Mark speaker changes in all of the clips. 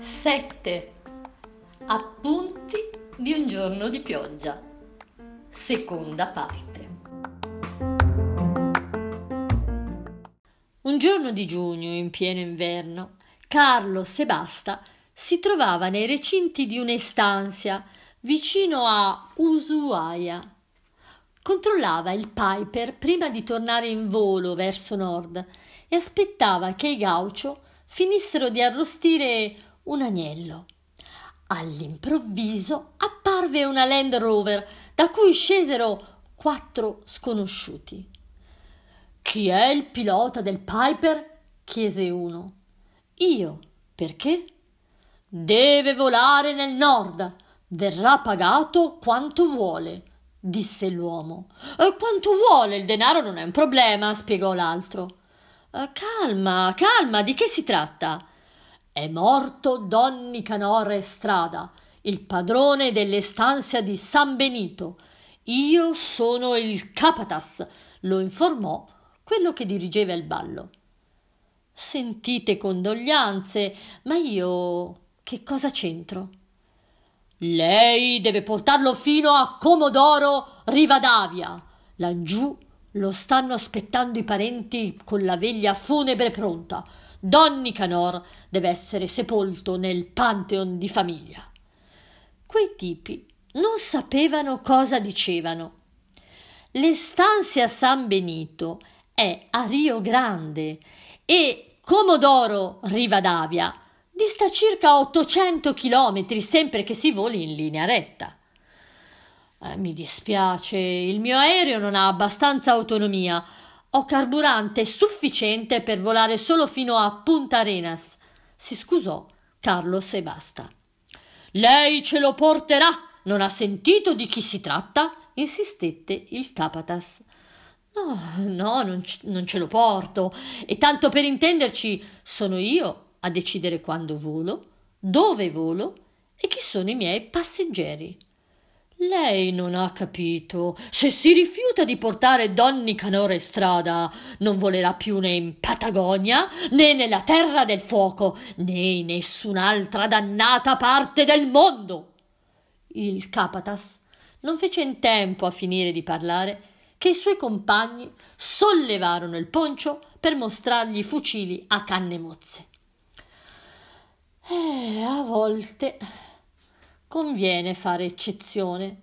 Speaker 1: Sette appunti di un giorno di pioggia. Seconda parte. Un giorno di giugno, in pieno inverno, Carlo Sebasta si trovava nei recinti di un'estanzia vicino a Ushuaia. Controllava il Piper prima di tornare in volo verso nord e aspettava che i gaucho finissero di arrostire un agnello. All'improvviso apparve una Land Rover da cui scesero quattro sconosciuti. Chi è il pilota del Piper? chiese uno. Io. Perché? Deve volare nel nord. Verrà pagato quanto vuole, disse l'uomo. E quanto vuole? Il denaro non è un problema, spiegò l'altro. Eh, calma, calma, di che si tratta? È morto Don Nicanor Strada, il padrone dell'estanzia di San Benito. Io sono il capatas, lo informò quello che dirigeva il ballo. Sentite condoglianze, ma io che cosa c'entro? Lei deve portarlo fino a Comodoro Rivadavia. Laggiù lo stanno aspettando i parenti con la veglia funebre pronta. Don Nicanor deve essere sepolto nel Pantheon di famiglia. Quei tipi non sapevano cosa dicevano. L'estanzia San Benito è a Rio Grande e Comodoro Rivadavia dista circa 800 chilometri sempre che si voli in linea retta. Eh, mi dispiace, il mio aereo non ha abbastanza autonomia. Ho carburante sufficiente per volare solo fino a Punta Arenas. Si scusò Carlos e basta. Lei ce lo porterà. Non ha sentito di chi si tratta? insistette il capatas. No, no, non, non ce lo porto. E tanto per intenderci, sono io a decidere quando volo, dove volo e chi sono i miei passeggeri. Lei non ha capito. Se si rifiuta di portare Don Nicanore strada, non volerà più né in Patagonia, né nella Terra del Fuoco, né in nessun'altra dannata parte del mondo. Il Capatas non fece in tempo a finire di parlare che i suoi compagni sollevarono il poncio per mostrargli i fucili a canne mozze. Eh, a volte conviene fare eccezione.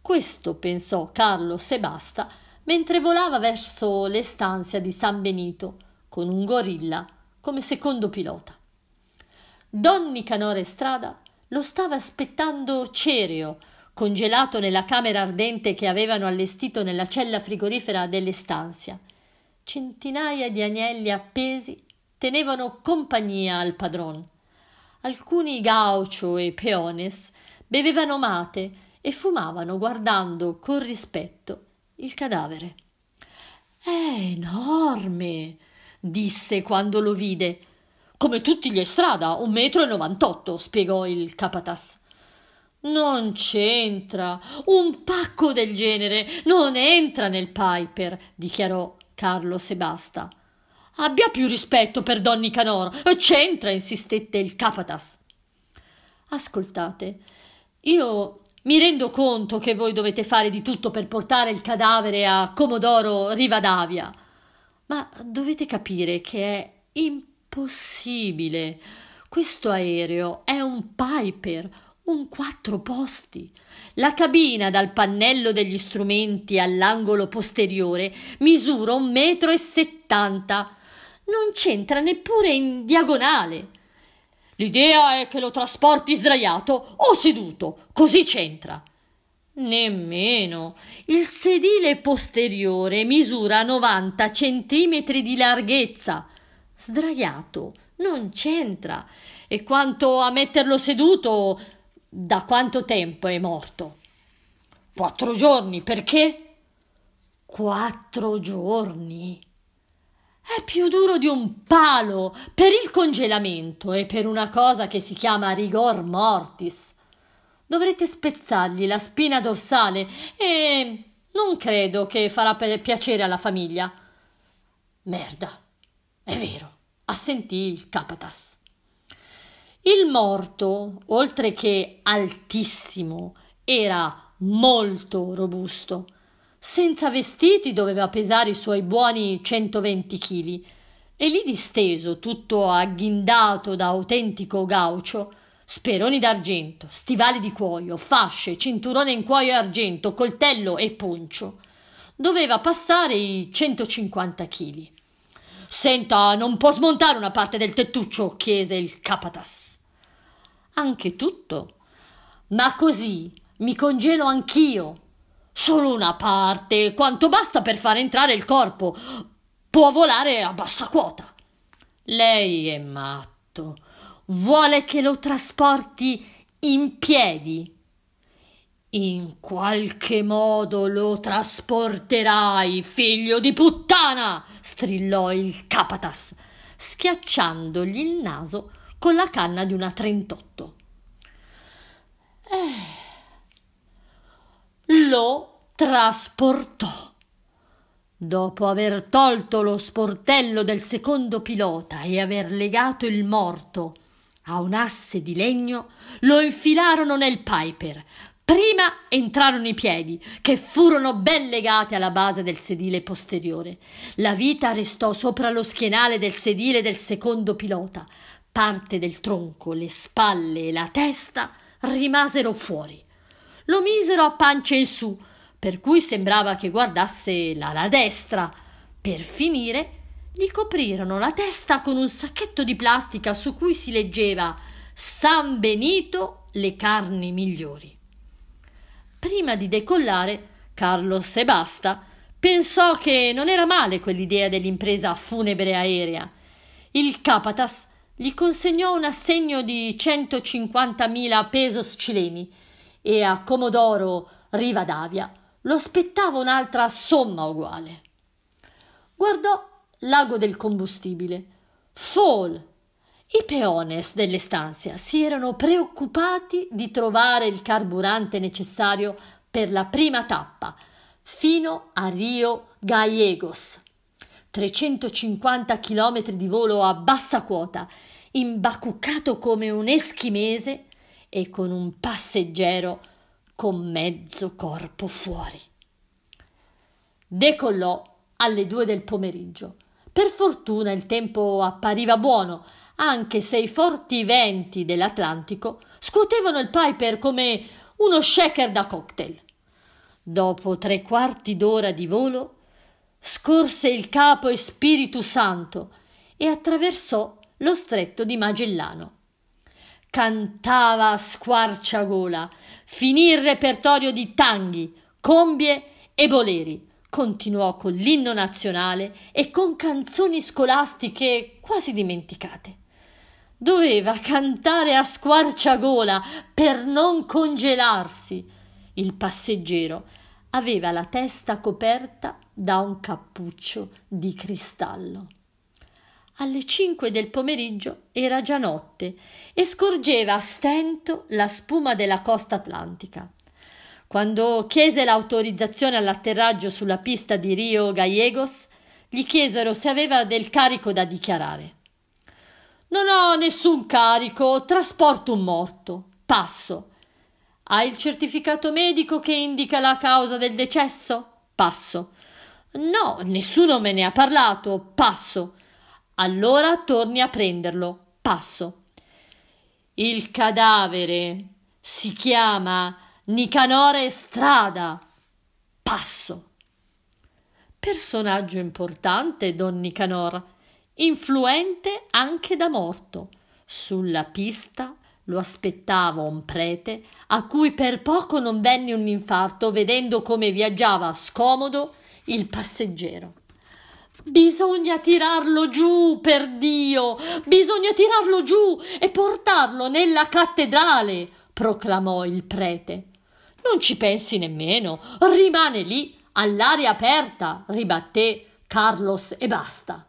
Speaker 1: Questo pensò Carlo Sebasta mentre volava verso l'estanzia di San Benito con un gorilla come secondo pilota. Don Nicanore Strada lo stava aspettando cereo, congelato nella camera ardente che avevano allestito nella cella frigorifera dell'estanzia. Centinaia di agnelli appesi tenevano compagnia al padron alcuni gaucho e peones bevevano mate e fumavano guardando con rispetto il cadavere. È enorme, disse quando lo vide. Come tutti gli strada, un metro e novantotto, spiegò il capatas. Non c'entra. Un pacco del genere non entra nel Piper, dichiarò Carlo Sebasta. Abbia più rispetto per Don Nicanor. C'entra, insistette il capatas. Ascoltate, io mi rendo conto che voi dovete fare di tutto per portare il cadavere a Comodoro Rivadavia, ma dovete capire che è impossibile. Questo aereo è un Piper, un quattro posti. La cabina dal pannello degli strumenti all'angolo posteriore misura un metro e settanta non c'entra neppure in diagonale. L'idea è che lo trasporti sdraiato o seduto, così c'entra. Nemmeno. Il sedile posteriore misura 90 centimetri di larghezza. Sdraiato non c'entra. E quanto a metterlo seduto, da quanto tempo è morto? Quattro giorni, perché? Quattro giorni. È più duro di un palo per il congelamento e per una cosa che si chiama rigor mortis. Dovrete spezzargli la spina dorsale e non credo che farà piacere alla famiglia. Merda, è vero, assentì il capatas. Il morto, oltre che altissimo, era molto robusto. Senza vestiti doveva pesare i suoi buoni 120 chili e lì disteso, tutto agghindato da autentico gaucho, speroni d'argento, stivali di cuoio, fasce, cinturone in cuoio e argento, coltello e poncio. Doveva passare i 150 chili. Senta, non può smontare una parte del tettuccio? chiese il capatas. Anche tutto. Ma così mi congelo anch'io. Solo una parte, quanto basta per far entrare il corpo. Può volare a bassa quota. Lei è matto. Vuole che lo trasporti in piedi. In qualche modo lo trasporterai, figlio di puttana! strillò il capatas, schiacciandogli il naso con la canna di una 38. Eh, lo trasportò. Dopo aver tolto lo sportello del secondo pilota e aver legato il morto a un asse di legno, lo infilarono nel Piper. Prima entrarono i piedi, che furono ben legati alla base del sedile posteriore. La vita restò sopra lo schienale del sedile del secondo pilota. Parte del tronco, le spalle e la testa rimasero fuori. Lo misero a pancia in su, per cui sembrava che guardasse l'ala destra. Per finire, gli coprirono la testa con un sacchetto di plastica su cui si leggeva San Benito le carni migliori. Prima di decollare, Carlos e basta pensò che non era male quell'idea dell'impresa funebre aerea. Il capatas gli consegnò un assegno di 150.000 pesos cileni e a Comodoro Rivadavia lo aspettava un'altra somma uguale. Guardò l'ago del combustibile. Fall. I peones delle stanze si erano preoccupati di trovare il carburante necessario per la prima tappa, fino a Rio Gallegos. 350 chilometri di volo a bassa quota, imbacuccato come un eschimese e con un passeggero con mezzo corpo fuori. Decollò alle due del pomeriggio. Per fortuna il tempo appariva buono, anche se i forti venti dell'Atlantico scuotevano il Piper come uno shaker da cocktail. Dopo tre quarti d'ora di volo, scorse il capo Spiritu Santo e attraversò lo stretto di Magellano. Cantava a squarciagola, finì il repertorio di tanghi, combie e boleri. Continuò con l'inno nazionale e con canzoni scolastiche quasi dimenticate. Doveva cantare a squarciagola per non congelarsi. Il passeggero aveva la testa coperta da un cappuccio di cristallo. Alle cinque del pomeriggio era già notte e scorgeva a stento la spuma della costa atlantica. Quando chiese l'autorizzazione all'atterraggio sulla pista di Rio Gallegos, gli chiesero se aveva del carico da dichiarare. Non ho nessun carico, trasporto un morto. Passo. Hai il certificato medico che indica la causa del decesso? Passo. No, nessuno me ne ha parlato. Passo. Allora torni a prenderlo. Passo. Il cadavere si chiama Nicanore Strada. Passo. Personaggio importante, don Nicanor, influente anche da morto. Sulla pista lo aspettava un prete a cui per poco non venne un infarto vedendo come viaggiava scomodo il passeggero. Bisogna tirarlo giù, per Dio! Bisogna tirarlo giù e portarlo nella cattedrale! proclamò il prete. Non ci pensi nemmeno, rimane lì, all'aria aperta, ribatté Carlos e basta.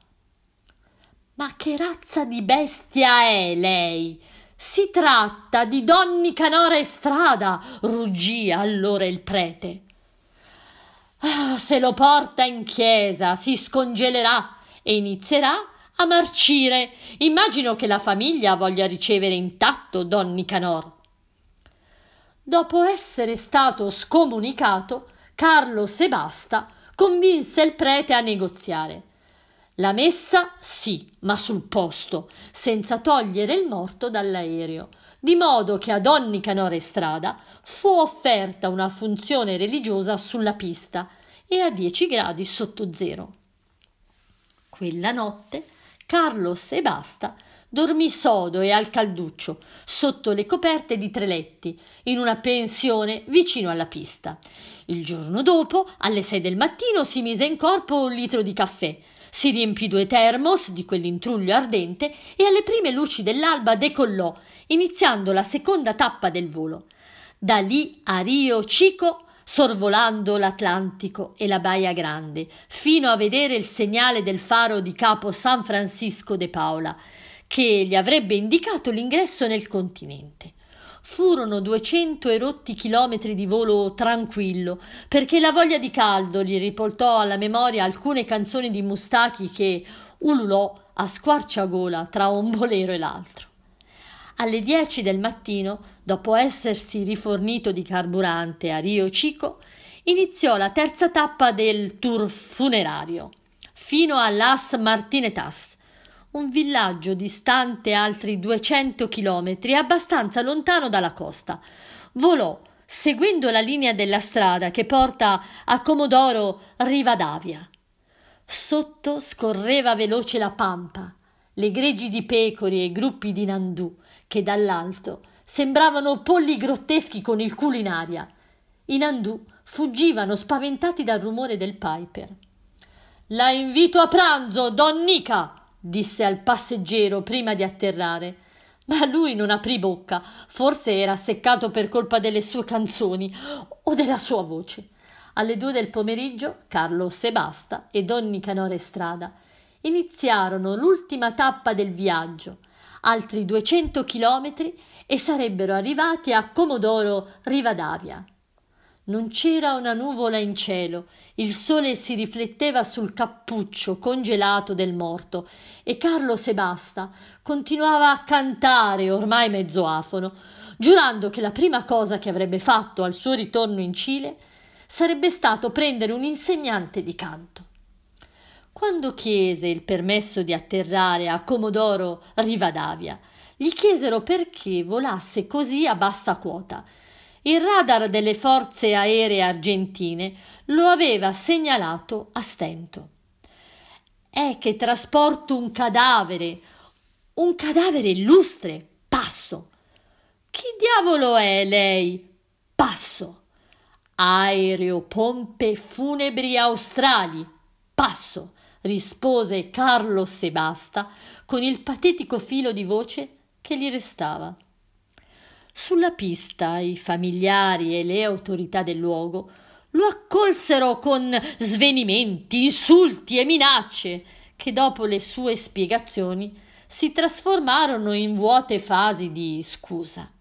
Speaker 1: Ma che razza di bestia è lei? Si tratta di Don Nicanore Estrada, ruggì allora il prete. Ah, se lo porta in chiesa si scongelerà e inizierà a marcire. Immagino che la famiglia voglia ricevere intatto Don Nicanor. Dopo essere stato scomunicato, Carlo Sebasta convinse il prete a negoziare. La messa sì, ma sul posto, senza togliere il morto dall'aereo, di modo che a Don Nicanor Strada fu offerta una funzione religiosa sulla pista e a 10 gradi sotto zero. Quella notte Carlo Sebasta dormì sodo e al calduccio, sotto le coperte di tre letti, in una pensione vicino alla pista. Il giorno dopo, alle sei del mattino, si mise in corpo un litro di caffè, si riempì due termos di quell'intruglio ardente e alle prime luci dell'alba decollò, iniziando la seconda tappa del volo. Da lì a Rio Chico sorvolando l'Atlantico e la Baia Grande, fino a vedere il segnale del faro di capo San Francisco de Paola, che gli avrebbe indicato l'ingresso nel continente. Furono duecento erotti chilometri di volo tranquillo, perché la voglia di caldo gli riportò alla memoria alcune canzoni di Mustachi che ululò a squarciagola tra un bolero e l'altro. Alle dieci del mattino, dopo essersi rifornito di carburante a Rio Chico, iniziò la terza tappa del tour funerario, fino a Las Martinetas, un villaggio distante altri 200 chilometri, abbastanza lontano dalla costa. Volò, seguendo la linea della strada che porta a Comodoro Rivadavia. Sotto scorreva veloce la pampa, le greggi di pecore e gruppi di nandù, che dall'alto sembravano polli grotteschi con il culo in aria. I nandù fuggivano spaventati dal rumore del piper. La invito a pranzo, Don Nica! Disse al passeggero prima di atterrare. Ma lui non aprì bocca, forse era seccato per colpa delle sue canzoni o della sua voce. Alle due del pomeriggio Carlo Sebasta e Don Nicanore Strada iniziarono l'ultima tappa del viaggio, altri duecento chilometri e sarebbero arrivati a Comodoro Rivadavia. Non c'era una nuvola in cielo, il sole si rifletteva sul cappuccio congelato del morto. E Carlo Sebasta continuava a cantare ormai mezzo afono, giurando che la prima cosa che avrebbe fatto al suo ritorno in Cile sarebbe stato prendere un insegnante di canto. Quando chiese il permesso di atterrare a Comodoro Rivadavia, gli chiesero perché volasse così a bassa quota il radar delle forze aeree argentine lo aveva segnalato a stento. È che trasporto un cadavere, un cadavere illustre, passo. Chi diavolo è lei? Passo. Aereo pompe funebri australi, passo, rispose Carlo Sebasta con il patetico filo di voce che gli restava. Sulla pista i familiari e le autorità del luogo lo accolsero con svenimenti, insulti e minacce che dopo le sue spiegazioni si trasformarono in vuote fasi di scusa.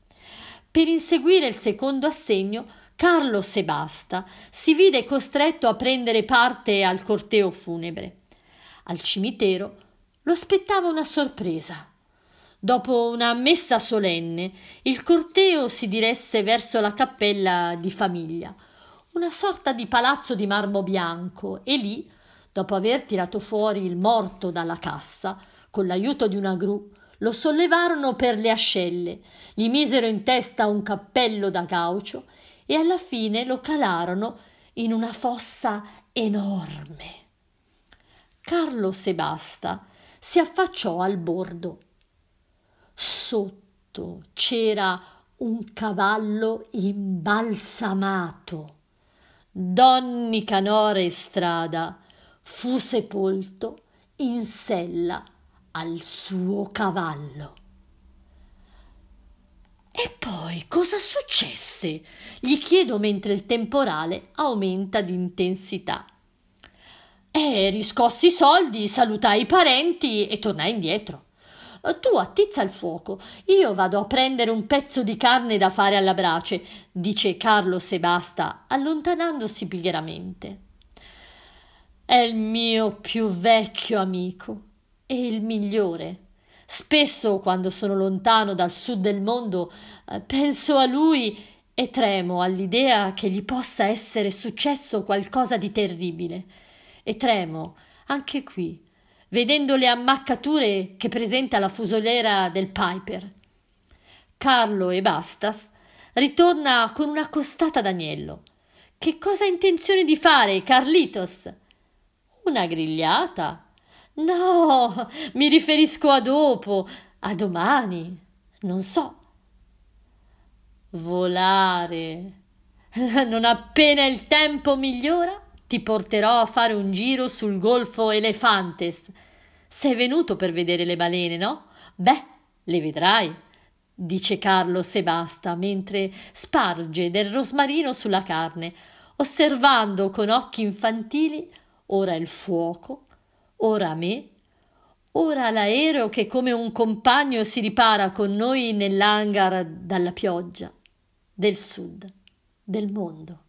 Speaker 1: Per inseguire il secondo assegno, Carlo Sebasta si vide costretto a prendere parte al corteo funebre. Al cimitero lo aspettava una sorpresa. Dopo una messa solenne, il corteo si diresse verso la cappella di famiglia, una sorta di palazzo di marmo bianco, e lì, dopo aver tirato fuori il morto dalla cassa, con l'aiuto di una gru, lo sollevarono per le ascelle, gli misero in testa un cappello da gaucho e alla fine lo calarono in una fossa enorme. Carlo Sebasta si affacciò al bordo Sotto c'era un cavallo imbalsamato. Don Nicanore Strada fu sepolto in sella al suo cavallo. E poi cosa successe? Gli chiedo mentre il temporale aumenta di intensità. E riscossi i soldi, salutai i parenti e tornai indietro. Tu attizza il fuoco, io vado a prendere un pezzo di carne da fare alla brace, dice Carlo Sebasta, allontanandosi pigramente. è il mio più vecchio amico e il migliore. Spesso, quando sono lontano dal sud del mondo, eh, penso a lui e tremo all'idea che gli possa essere successo qualcosa di terribile. E tremo, anche qui, vedendo le ammaccature che presenta la fusoliera del Piper. Carlo e Bastas ritorna con una costata d'agnello. Che cosa ha intenzione di fare, Carlitos? Una grigliata? No, mi riferisco a dopo, a domani, non so. Volare. Non appena il tempo migliora, ti porterò a fare un giro sul golfo Elefantes. Sei venuto per vedere le balene, no? Beh, le vedrai, dice Carlo Sebasta mentre sparge del rosmarino sulla carne, osservando con occhi infantili ora il fuoco, ora me, ora l'aereo che come un compagno si ripara con noi nell'hangar dalla pioggia del sud del mondo.